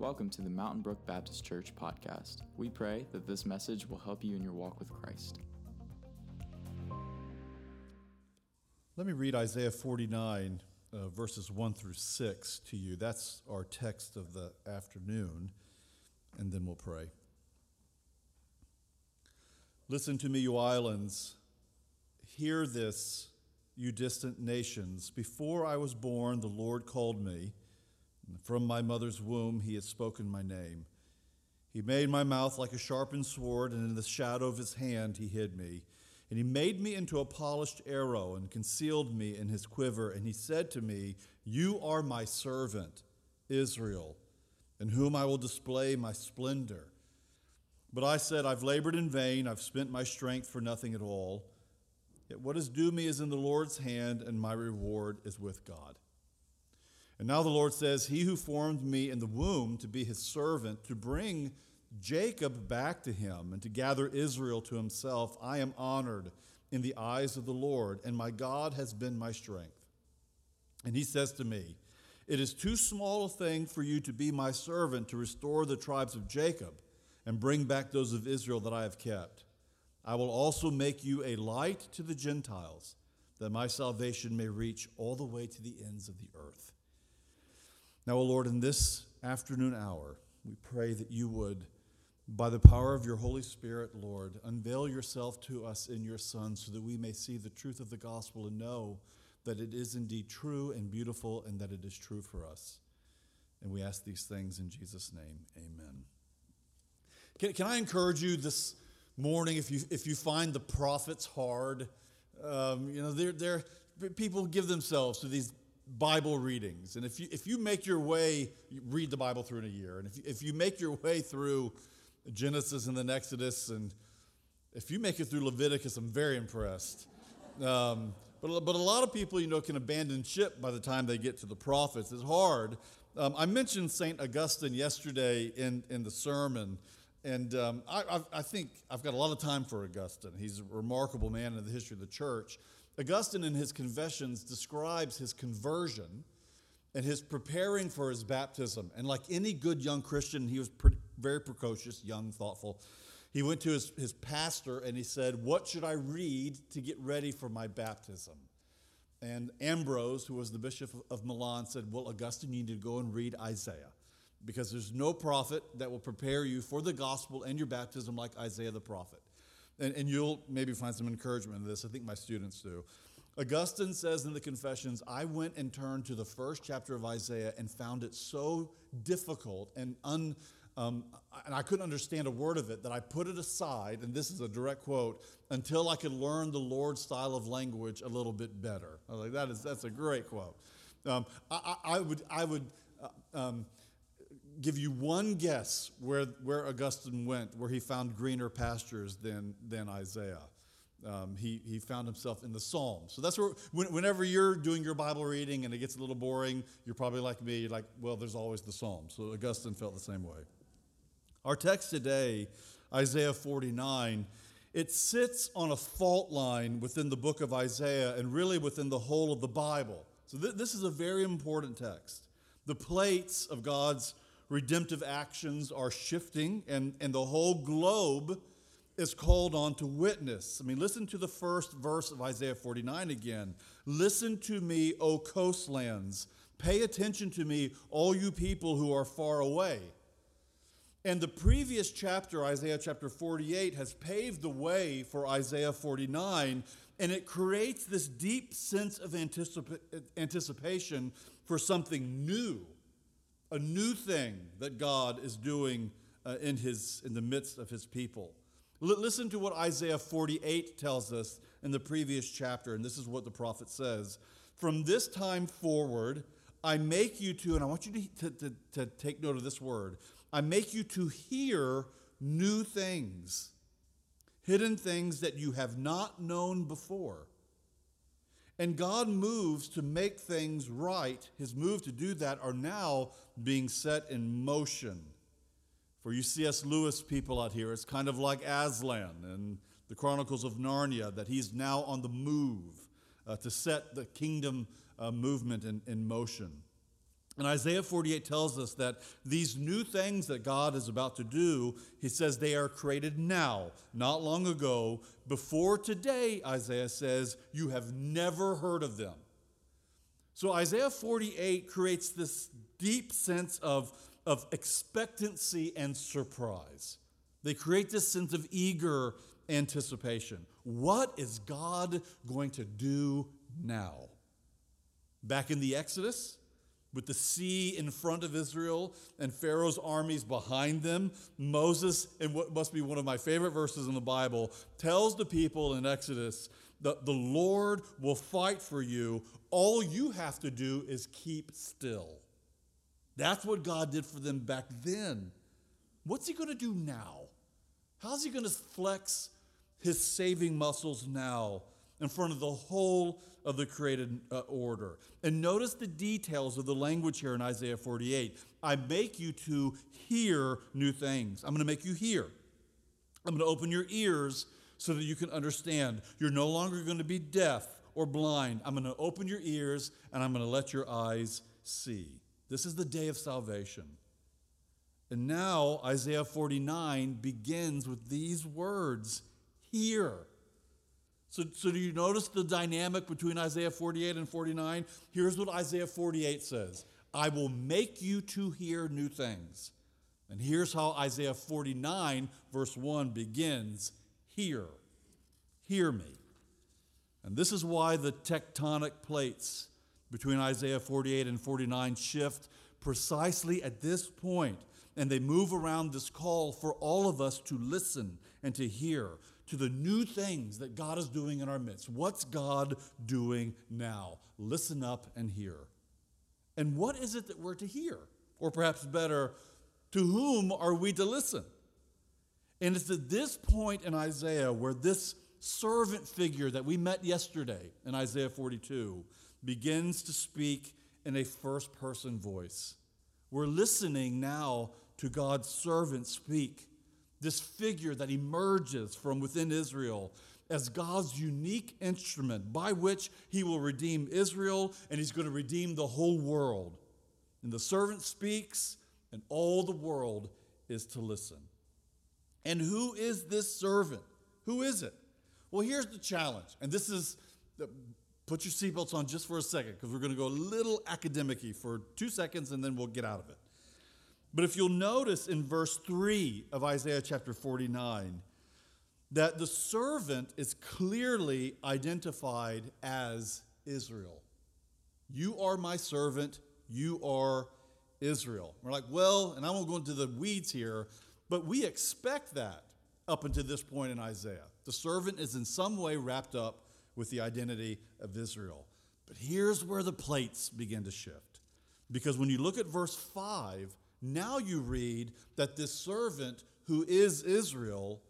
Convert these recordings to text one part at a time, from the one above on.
Welcome to the Mountain Brook Baptist Church podcast. We pray that this message will help you in your walk with Christ. Let me read Isaiah 49, uh, verses 1 through 6 to you. That's our text of the afternoon, and then we'll pray. Listen to me, you islands. Hear this, you distant nations. Before I was born, the Lord called me. From my mother's womb, he had spoken my name. He made my mouth like a sharpened sword, and in the shadow of his hand, he hid me. And he made me into a polished arrow and concealed me in his quiver. And he said to me, You are my servant, Israel, in whom I will display my splendor. But I said, I've labored in vain, I've spent my strength for nothing at all. Yet what is due me is in the Lord's hand, and my reward is with God. And now the Lord says, He who formed me in the womb to be his servant, to bring Jacob back to him, and to gather Israel to himself, I am honored in the eyes of the Lord, and my God has been my strength. And he says to me, It is too small a thing for you to be my servant to restore the tribes of Jacob and bring back those of Israel that I have kept. I will also make you a light to the Gentiles, that my salvation may reach all the way to the ends of the earth. Now, O Lord, in this afternoon hour, we pray that you would, by the power of your Holy Spirit, Lord, unveil yourself to us in your Son so that we may see the truth of the gospel and know that it is indeed true and beautiful and that it is true for us. And we ask these things in Jesus' name. Amen. Can, can I encourage you this morning if you, if you find the prophets hard? Um, you know, they're, they're, people give themselves to these Bible readings. And if you, if you make your way, you read the Bible through in a year, and if you, if you make your way through Genesis and then Exodus, and if you make it through Leviticus, I'm very impressed. Um, but, but a lot of people, you know, can abandon ship by the time they get to the prophets. It's hard. Um, I mentioned St. Augustine yesterday in, in the sermon, and um, I, I, I think I've got a lot of time for Augustine. He's a remarkable man in the history of the church. Augustine, in his Confessions, describes his conversion and his preparing for his baptism. And like any good young Christian, he was very precocious, young, thoughtful. He went to his, his pastor and he said, What should I read to get ready for my baptism? And Ambrose, who was the bishop of Milan, said, Well, Augustine, you need to go and read Isaiah because there's no prophet that will prepare you for the gospel and your baptism like Isaiah the prophet. And, and you'll maybe find some encouragement in this. I think my students do. Augustine says in the Confessions, I went and turned to the first chapter of Isaiah and found it so difficult and un, um, and I couldn't understand a word of it that I put it aside, and this is a direct quote, until I could learn the Lord's style of language a little bit better. I was like, that is, that's a great quote. Um, I, I, would, I would uh, um, give you one guess where, where Augustine went, where he found greener pastures than, than Isaiah. Um, he, he found himself in the Psalms. So that's where, when, whenever you're doing your Bible reading and it gets a little boring, you're probably like me, you're like, well, there's always the Psalms. So Augustine felt the same way. Our text today, Isaiah 49, it sits on a fault line within the book of Isaiah and really within the whole of the Bible. So th- this is a very important text. The plates of God's redemptive actions are shifting, and, and the whole globe is called on to witness. I mean, listen to the first verse of Isaiah 49 again. Listen to me, O coastlands. Pay attention to me, all you people who are far away. And the previous chapter, Isaiah chapter 48, has paved the way for Isaiah 49, and it creates this deep sense of anticip- anticipation for something new a new thing that God is doing uh, in, his, in the midst of his people. L- listen to what Isaiah 48 tells us in the previous chapter, and this is what the prophet says From this time forward, I make you to, and I want you to, to, to, to take note of this word I make you to hear new things, hidden things that you have not known before. And God moves to make things right. His move to do that are now being set in motion. For you C.S. Lewis people out here, it's kind of like Aslan and the Chronicles of Narnia, that he's now on the move uh, to set the kingdom uh, movement in, in motion. And Isaiah 48 tells us that these new things that God is about to do, he says they are created now, not long ago. Before today, Isaiah says, you have never heard of them. So Isaiah 48 creates this deep sense of, of expectancy and surprise. They create this sense of eager anticipation. What is God going to do now? Back in the Exodus, with the sea in front of Israel and Pharaoh's armies behind them, Moses, in what must be one of my favorite verses in the Bible, tells the people in Exodus that the Lord will fight for you. All you have to do is keep still. That's what God did for them back then. What's He going to do now? How's He going to flex His saving muscles now in front of the whole of the created uh, order. And notice the details of the language here in Isaiah 48. I make you to hear new things. I'm going to make you hear. I'm going to open your ears so that you can understand. You're no longer going to be deaf or blind. I'm going to open your ears and I'm going to let your eyes see. This is the day of salvation. And now Isaiah 49 begins with these words Hear. So, so do you notice the dynamic between Isaiah 48 and 49? Here's what Isaiah 48 says I will make you to hear new things. And here's how Isaiah 49, verse 1 begins Hear, hear me. And this is why the tectonic plates between Isaiah 48 and 49 shift precisely at this point, and they move around this call for all of us to listen and to hear to the new things that God is doing in our midst. What's God doing now? Listen up and hear. And what is it that we're to hear? Or perhaps better, to whom are we to listen? And it's at this point in Isaiah where this servant figure that we met yesterday in Isaiah 42 begins to speak in a first person voice. We're listening now to God's servant speak this figure that emerges from within Israel as God's unique instrument by which he will redeem Israel and he's going to redeem the whole world. And the servant speaks, and all the world is to listen. And who is this servant? Who is it? Well, here's the challenge. And this is, uh, put your seatbelts on just for a second because we're going to go a little academic for two seconds and then we'll get out of it. But if you'll notice in verse 3 of Isaiah chapter 49, that the servant is clearly identified as Israel. You are my servant, you are Israel. We're like, well, and I won't go into the weeds here, but we expect that up until this point in Isaiah. The servant is in some way wrapped up with the identity of Israel. But here's where the plates begin to shift. Because when you look at verse 5, now you read that this servant who is Israel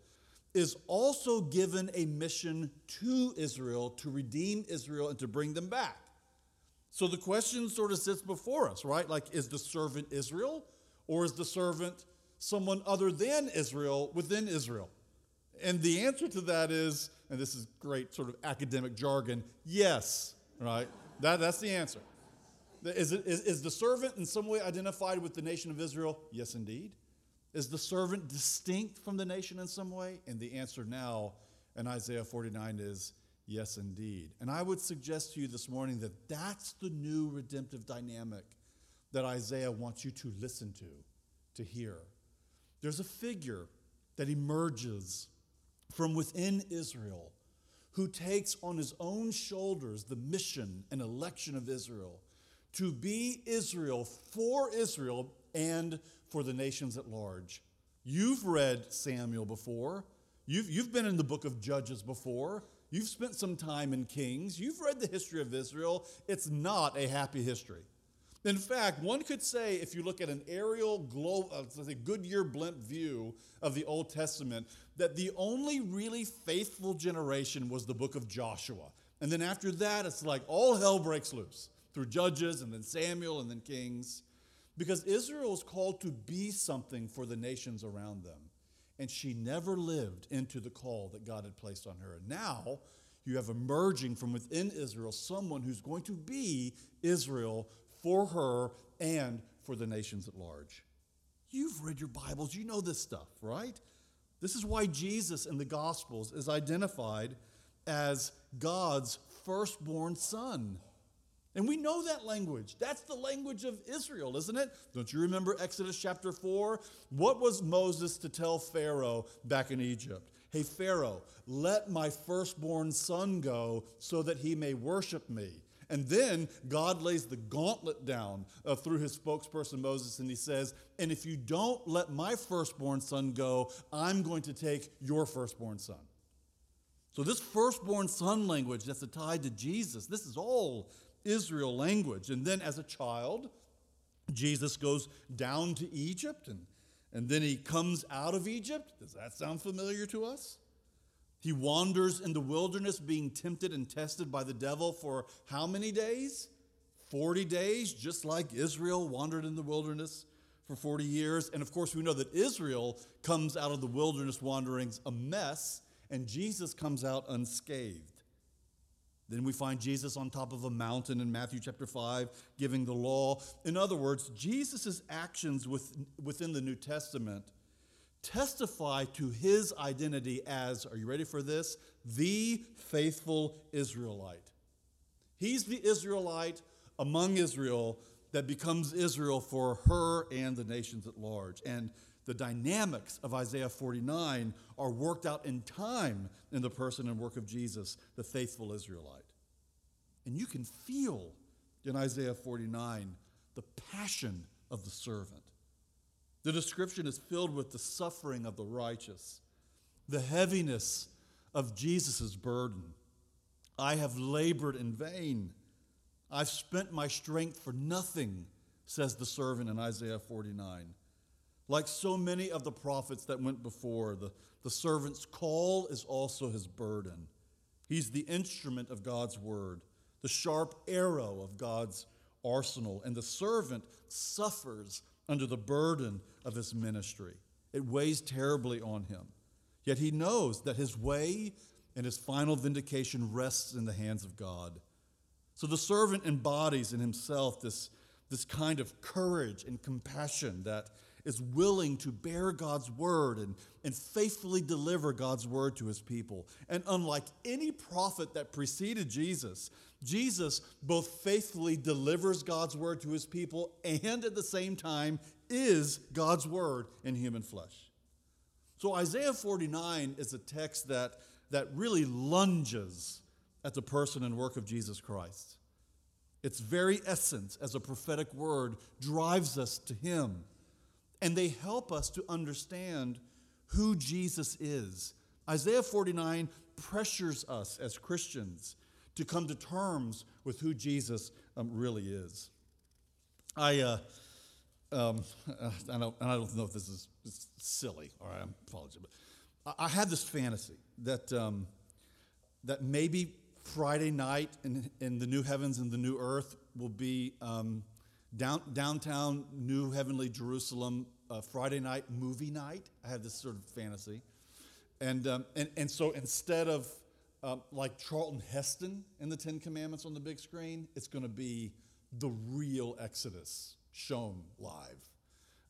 is also given a mission to Israel to redeem Israel and to bring them back. So the question sort of sits before us, right? Like, is the servant Israel or is the servant someone other than Israel within Israel? And the answer to that is, and this is great sort of academic jargon, yes, right? That, that's the answer. Is, it, is, is the servant in some way identified with the nation of Israel? Yes, indeed. Is the servant distinct from the nation in some way? And the answer now in Isaiah 49 is yes, indeed. And I would suggest to you this morning that that's the new redemptive dynamic that Isaiah wants you to listen to, to hear. There's a figure that emerges from within Israel who takes on his own shoulders the mission and election of Israel to be Israel for Israel and for the nations at large. You've read Samuel before. You've, you've been in the book of Judges before. You've spent some time in Kings. You've read the history of Israel. It's not a happy history. In fact, one could say, if you look at an aerial, globe, uh, a Goodyear blimp view of the Old Testament, that the only really faithful generation was the book of Joshua. And then after that, it's like all hell breaks loose through Judges and then Samuel and then Kings. Because Israel is called to be something for the nations around them. And she never lived into the call that God had placed on her. And now you have emerging from within Israel someone who's going to be Israel for her and for the nations at large. You've read your Bibles, you know this stuff, right? This is why Jesus in the Gospels is identified as God's firstborn son. And we know that language. That's the language of Israel, isn't it? Don't you remember Exodus chapter 4? What was Moses to tell Pharaoh back in Egypt? Hey, Pharaoh, let my firstborn son go so that he may worship me. And then God lays the gauntlet down uh, through his spokesperson Moses, and he says, And if you don't let my firstborn son go, I'm going to take your firstborn son. So, this firstborn son language that's tied to Jesus, this is all Israel language. And then as a child, Jesus goes down to Egypt and, and then he comes out of Egypt. Does that sound familiar to us? He wanders in the wilderness being tempted and tested by the devil for how many days? 40 days, just like Israel wandered in the wilderness for 40 years. And of course, we know that Israel comes out of the wilderness wanderings a mess, and Jesus comes out unscathed. Then we find Jesus on top of a mountain in Matthew chapter 5 giving the law. In other words, Jesus' actions within the New Testament testify to his identity as, are you ready for this? The faithful Israelite. He's the Israelite among Israel that becomes Israel for her and the nations at large. And the dynamics of Isaiah 49 are worked out in time in the person and work of Jesus, the faithful Israelite. And you can feel in Isaiah 49 the passion of the servant. The description is filled with the suffering of the righteous, the heaviness of Jesus' burden. I have labored in vain. I've spent my strength for nothing, says the servant in Isaiah 49. Like so many of the prophets that went before, the, the servant's call is also his burden. He's the instrument of God's word, the sharp arrow of God's arsenal, and the servant suffers under the burden of his ministry. It weighs terribly on him. Yet he knows that his way and his final vindication rests in the hands of God. So the servant embodies in himself this, this kind of courage and compassion that is willing to bear God's word and, and faithfully deliver God's word to his people. And unlike any prophet that preceded Jesus, Jesus both faithfully delivers God's word to his people and at the same time is God's word in human flesh. So Isaiah 49 is a text that, that really lunges at the person and work of Jesus Christ. Its very essence as a prophetic word drives us to him and they help us to understand who Jesus is. Isaiah 49 pressures us as Christians to come to terms with who Jesus um, really is. I, uh, um, I, don't, I don't know if this is, silly, all right, I apologize, but I, I had this fantasy that, um, that maybe Friday night in, in the new heavens and the new earth will be um, down, downtown New Heavenly Jerusalem uh, Friday night movie night. I had this sort of fantasy. And, um, and, and so instead of um, like Charlton Heston in the Ten Commandments on the big screen, it's going to be the real Exodus shown live.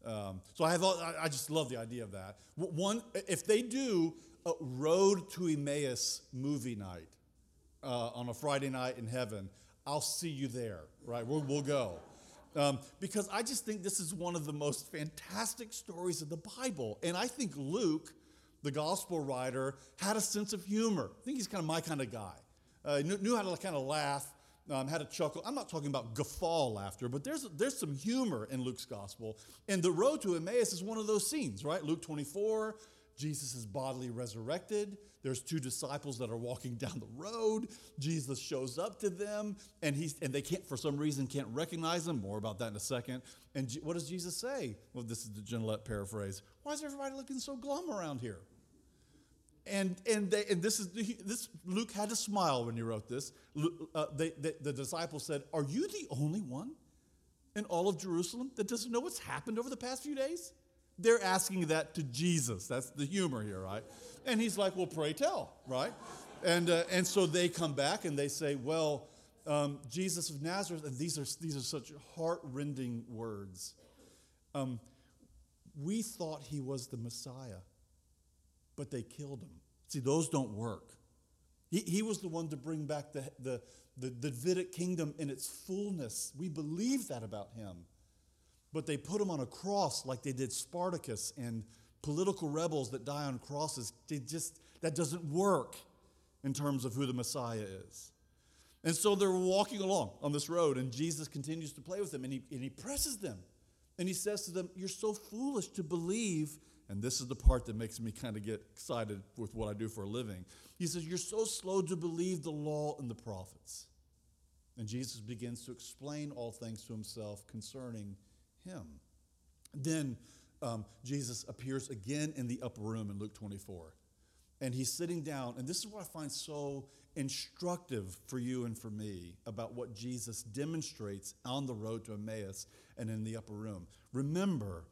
Um, so I have I just love the idea of that. One, if they do a Road to Emmaus movie night uh, on a Friday night in heaven, I'll see you there. Right? We'll, we'll go. Um, because I just think this is one of the most fantastic stories of the Bible. And I think Luke, the gospel writer, had a sense of humor. I think he's kind of my kind of guy. Uh, knew, knew, how to kind of laugh, um, had a chuckle. I'm not talking about guffaw laughter, but there's, there's some humor in Luke's gospel. And the road to Emmaus is one of those scenes, right? Luke 24, Jesus is bodily resurrected. There's two disciples that are walking down the road. Jesus shows up to them, and he's and they can't for some reason can't recognize him. More about that in a second. And what does Jesus say? Well, this is the Gillette paraphrase. Why is everybody looking so glum around here? And and they and this is this Luke had to smile when he wrote this. Uh, they, they, the disciples said, "Are you the only one in all of Jerusalem that doesn't know what's happened over the past few days?" They're asking that to Jesus. That's the humor here, right? And he's like, Well, pray tell, right? And, uh, and so they come back and they say, Well, um, Jesus of Nazareth, and these are, these are such heart-rending words. Um, we thought he was the Messiah, but they killed him. See, those don't work. He, he was the one to bring back the, the, the Davidic kingdom in its fullness. We believe that about him. But they put him on a cross like they did Spartacus and political rebels that die on crosses. They just, that doesn't work in terms of who the Messiah is. And so they're walking along on this road, and Jesus continues to play with them, and he, and he presses them. And he says to them, You're so foolish to believe. And this is the part that makes me kind of get excited with what I do for a living. He says, You're so slow to believe the law and the prophets. And Jesus begins to explain all things to himself concerning him. Then um, Jesus appears again in the upper room in Luke 24. And he's sitting down, and this is what I find so instructive for you and for me about what Jesus demonstrates on the road to Emmaus and in the upper room. Remember,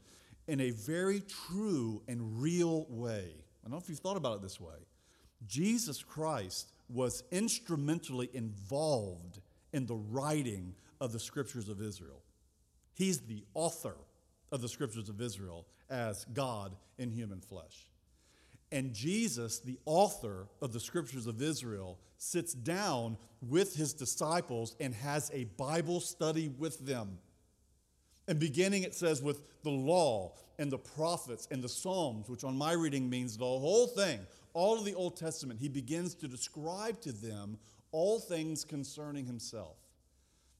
in a very true and real way, I don't know if you've thought about it this way, Jesus Christ was instrumentally involved in the writing of the scriptures of Israel. He's the author of the scriptures of Israel as God in human flesh. And Jesus, the author of the scriptures of Israel, sits down with his disciples and has a Bible study with them. And beginning, it says, with the law and the prophets and the Psalms, which on my reading means the whole thing, all of the Old Testament, he begins to describe to them all things concerning himself.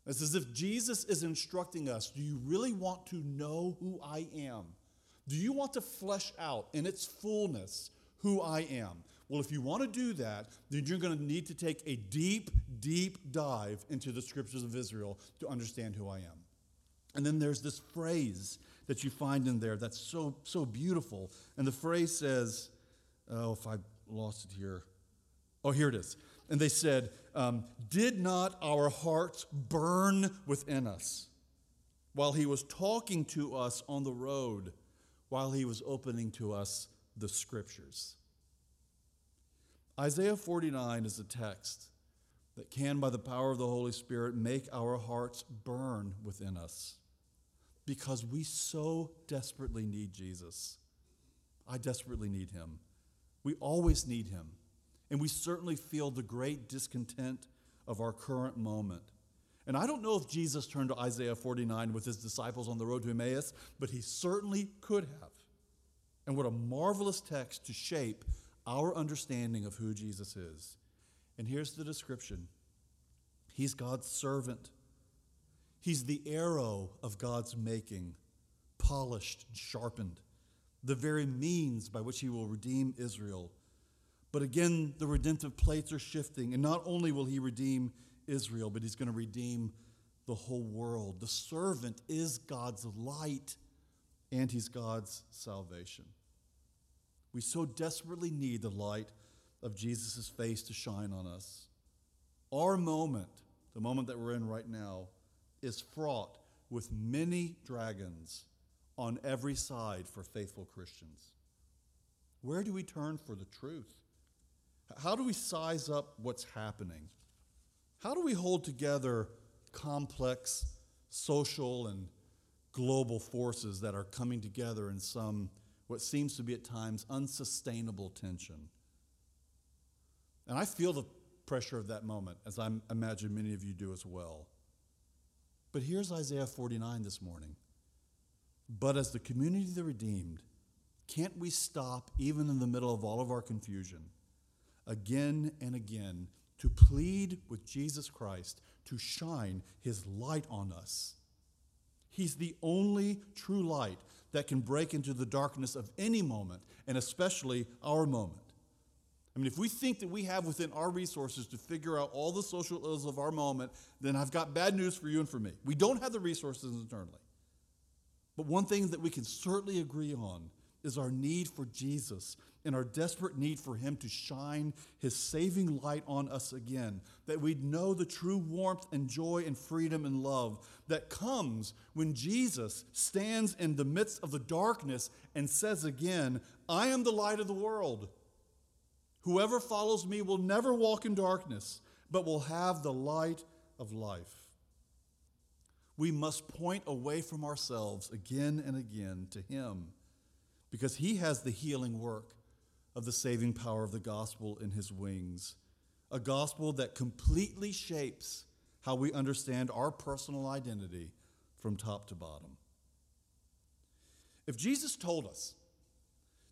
It's as if Jesus is instructing us Do you really want to know who I am? Do you want to flesh out in its fullness who I am? Well, if you want to do that, then you're going to need to take a deep, deep dive into the scriptures of Israel to understand who I am. And then there's this phrase that you find in there that's so, so beautiful. And the phrase says, oh, if I lost it here. Oh, here it is. And they said, um, Did not our hearts burn within us while he was talking to us on the road, while he was opening to us the scriptures? Isaiah 49 is a text that can, by the power of the Holy Spirit, make our hearts burn within us because we so desperately need Jesus. I desperately need him. We always need him. And we certainly feel the great discontent of our current moment. And I don't know if Jesus turned to Isaiah 49 with his disciples on the road to Emmaus, but he certainly could have. And what a marvelous text to shape our understanding of who Jesus is. And here's the description He's God's servant He's the arrow of God's making, polished and sharpened, the very means by which he will redeem Israel. But again, the redemptive plates are shifting, and not only will he redeem Israel, but he's going to redeem the whole world. The servant is God's light, and he's God's salvation. We so desperately need the light of Jesus' face to shine on us. Our moment, the moment that we're in right now, is fraught with many dragons on every side for faithful Christians. Where do we turn for the truth? How do we size up what's happening? How do we hold together complex social and global forces that are coming together in some, what seems to be at times, unsustainable tension? And I feel the pressure of that moment, as I imagine many of you do as well. But here's Isaiah 49 this morning. But as the community of the redeemed, can't we stop, even in the middle of all of our confusion, again and again to plead with Jesus Christ to shine his light on us? He's the only true light that can break into the darkness of any moment, and especially our moment. I mean, if we think that we have within our resources to figure out all the social ills of our moment, then I've got bad news for you and for me. We don't have the resources internally. But one thing that we can certainly agree on is our need for Jesus and our desperate need for Him to shine His saving light on us again, that we'd know the true warmth and joy and freedom and love that comes when Jesus stands in the midst of the darkness and says again, I am the light of the world. Whoever follows me will never walk in darkness, but will have the light of life. We must point away from ourselves again and again to Him because He has the healing work of the saving power of the gospel in His wings. A gospel that completely shapes how we understand our personal identity from top to bottom. If Jesus told us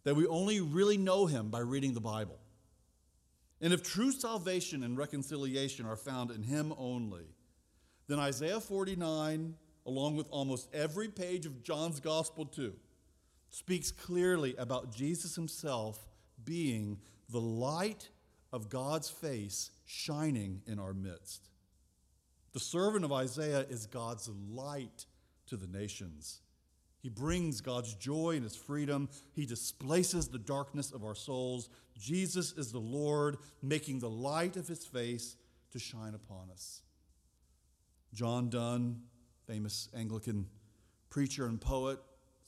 that we only really know Him by reading the Bible, and if true salvation and reconciliation are found in Him only, then Isaiah 49, along with almost every page of John's Gospel, too, speaks clearly about Jesus Himself being the light of God's face shining in our midst. The servant of Isaiah is God's light to the nations. He brings God's joy and his freedom. He displaces the darkness of our souls. Jesus is the Lord, making the light of his face to shine upon us. John Donne, famous Anglican preacher and poet,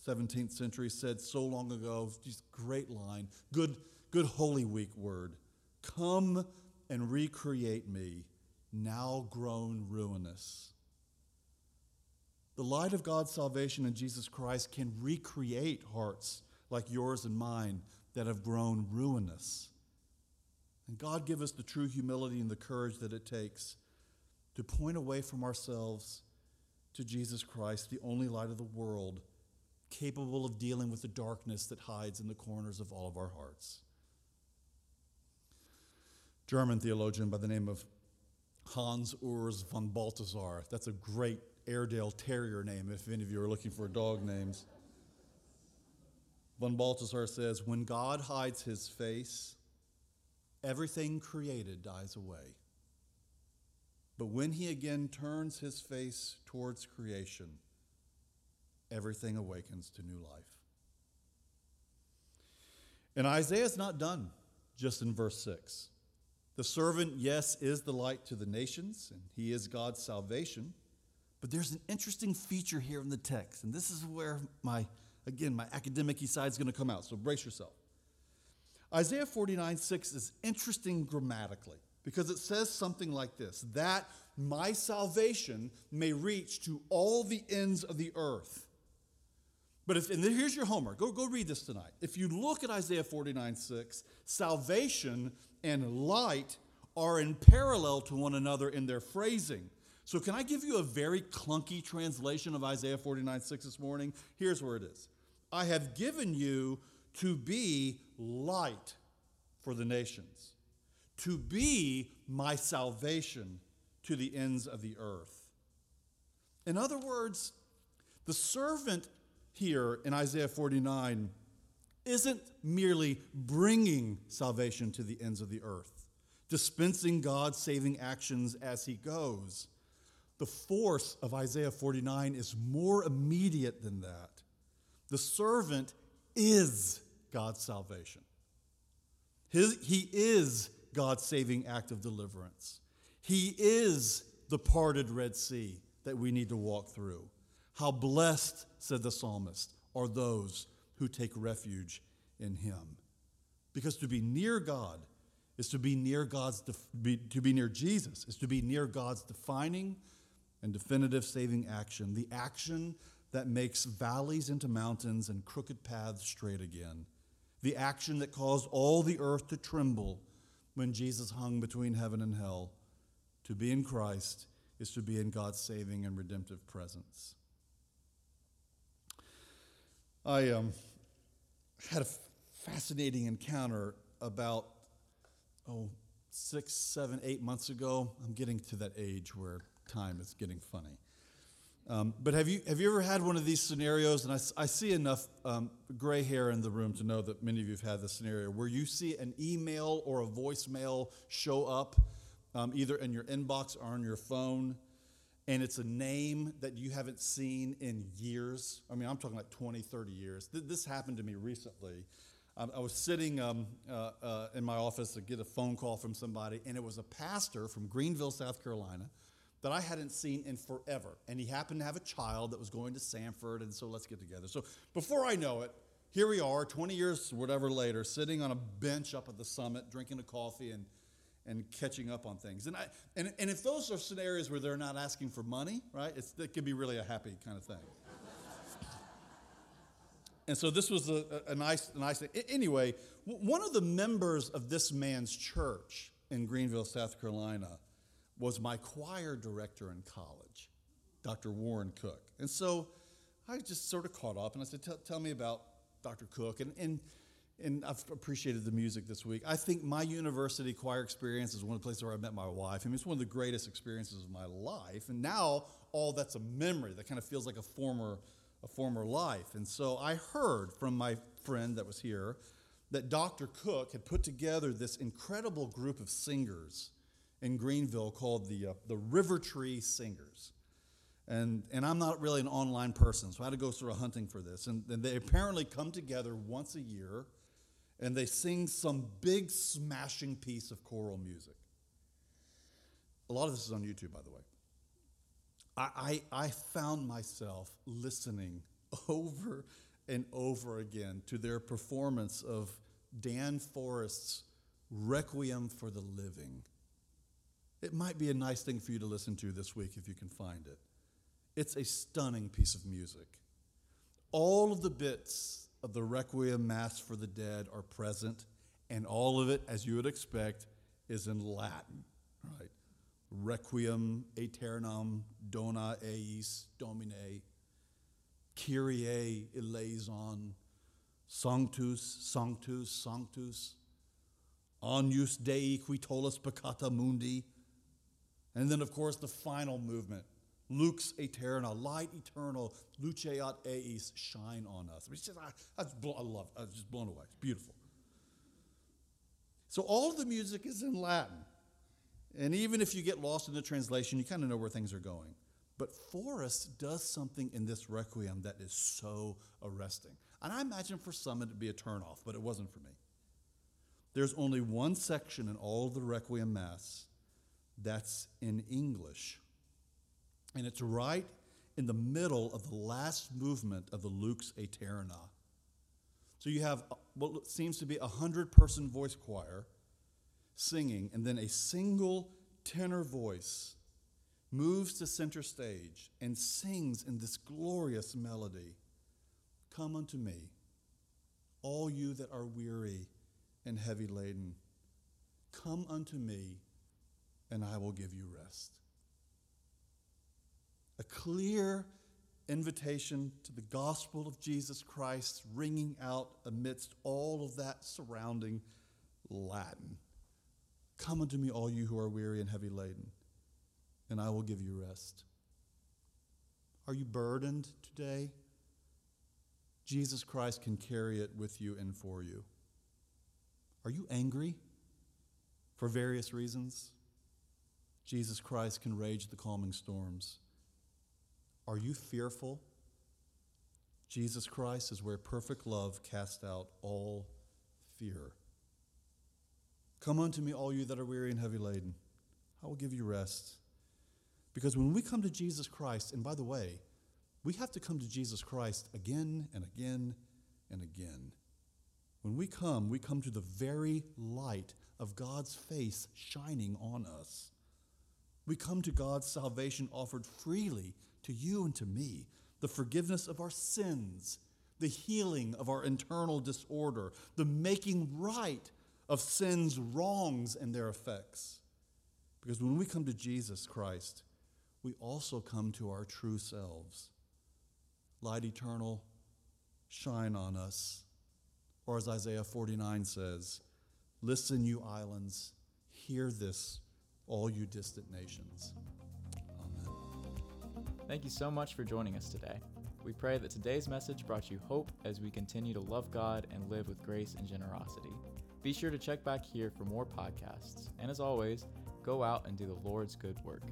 17th century, said so long ago, just great line, good, good Holy Week word. Come and recreate me, now grown ruinous. The light of God's salvation in Jesus Christ can recreate hearts like yours and mine that have grown ruinous. And God give us the true humility and the courage that it takes to point away from ourselves to Jesus Christ, the only light of the world, capable of dealing with the darkness that hides in the corners of all of our hearts. German theologian by the name of Hans Urs von Balthasar. That's a great Airedale Terrier name, if any of you are looking for dog names. Von Balthasar says, When God hides his face, everything created dies away. But when he again turns his face towards creation, everything awakens to new life. And Isaiah's not done just in verse 6. The servant, yes, is the light to the nations, and he is God's salvation. But there's an interesting feature here in the text, and this is where my, again, my academic side is going to come out, so brace yourself. Isaiah 49 6 is interesting grammatically because it says something like this that my salvation may reach to all the ends of the earth. But if, and here's your homework, go, go read this tonight. If you look at Isaiah 49 6, salvation and light are in parallel to one another in their phrasing. So, can I give you a very clunky translation of Isaiah 49 6 this morning? Here's where it is I have given you to be light for the nations, to be my salvation to the ends of the earth. In other words, the servant here in Isaiah 49 isn't merely bringing salvation to the ends of the earth, dispensing God's saving actions as he goes. The force of Isaiah 49 is more immediate than that. The servant is God's salvation. His, he is God's saving act of deliverance. He is the parted Red Sea that we need to walk through. How blessed, said the psalmist, are those who take refuge in him. Because to be near God is to be near God's, to be near Jesus, is to be near God's defining and definitive saving action, the action that makes valleys into mountains and crooked paths straight again, the action that caused all the earth to tremble when Jesus hung between heaven and hell. To be in Christ is to be in God's saving and redemptive presence. I um, had a fascinating encounter about, oh, six, seven, eight months ago. I'm getting to that age where time is getting funny. Um, but have you, have you ever had one of these scenarios? And I, I see enough um, gray hair in the room to know that many of you have had this scenario where you see an email or a voicemail show up um, either in your inbox or on your phone, and it's a name that you haven't seen in years. I mean, I'm talking like 20, 30 years. Th- this happened to me recently. I was sitting um, uh, uh, in my office to get a phone call from somebody, and it was a pastor from Greenville, South Carolina that I hadn't seen in forever. And he happened to have a child that was going to Samford, and so let's get together. So before I know it, here we are, 20 years, whatever later, sitting on a bench up at the summit, drinking a coffee, and, and catching up on things. And, I, and, and if those are scenarios where they're not asking for money, right, it's, it can be really a happy kind of thing. and so this was a, a, nice, a nice thing. Anyway, one of the members of this man's church in Greenville, South Carolina, was my choir director in college, Dr. Warren Cook. And so I just sort of caught up and I said, Tell me about Dr. Cook. And, and and I've appreciated the music this week. I think my university choir experience is one of the places where I met my wife. I mean, it's one of the greatest experiences of my life. And now all that's a memory that kind of feels like a former, a former life. And so I heard from my friend that was here that Dr. Cook had put together this incredible group of singers in Greenville called the, uh, the River Tree Singers. And, and I'm not really an online person, so I had to go sort of hunting for this. And, and they apparently come together once a year and they sing some big smashing piece of choral music. A lot of this is on YouTube, by the way. I, I, I found myself listening over and over again to their performance of Dan Forrest's Requiem for the Living. It might be a nice thing for you to listen to this week if you can find it. It's a stunning piece of music. All of the bits of the Requiem Mass for the Dead are present, and all of it, as you would expect, is in Latin, right? Requiem aeternam dona eis Domine, Kyrie eleison, Sanctus, Sanctus, Sanctus, Agnus Dei qui tollis peccata mundi. And then, of course, the final movement, lux aeterna, light eternal, luceat eis, shine on us. I, mean, just, I, I love it. I was just blown away. It's beautiful. So all of the music is in Latin. And even if you get lost in the translation, you kind of know where things are going. But Forrest does something in this requiem that is so arresting. And I imagine for some it'd be a turnoff, but it wasn't for me. There's only one section in all of the requiem mass that's in English. And it's right in the middle of the last movement of the Lux Aeterna. So you have uh, what seems to be a hundred person voice choir singing, and then a single tenor voice moves to center stage and sings in this glorious melody Come unto me, all you that are weary and heavy laden. Come unto me, and I will give you rest a clear invitation to the gospel of Jesus Christ ringing out amidst all of that surrounding Latin. Come unto me, all you who are weary and heavy laden, and I will give you rest. Are you burdened today? Jesus Christ can carry it with you and for you. Are you angry for various reasons? Jesus Christ can rage the calming storms. Are you fearful? Jesus Christ is where perfect love casts out all fear. Come unto me, all you that are weary and heavy laden. I will give you rest. Because when we come to Jesus Christ, and by the way, we have to come to Jesus Christ again and again and again. When we come, we come to the very light of God's face shining on us. We come to God's salvation offered freely to you and to me the forgiveness of our sins, the healing of our internal disorder, the making right of sin's wrongs and their effects. Because when we come to Jesus Christ, we also come to our true selves. Light eternal, shine on us. Or as Isaiah 49 says, Listen, you islands, hear this, all you distant nations. Thank you so much for joining us today. We pray that today's message brought you hope as we continue to love God and live with grace and generosity. Be sure to check back here for more podcasts. And as always, go out and do the Lord's good work.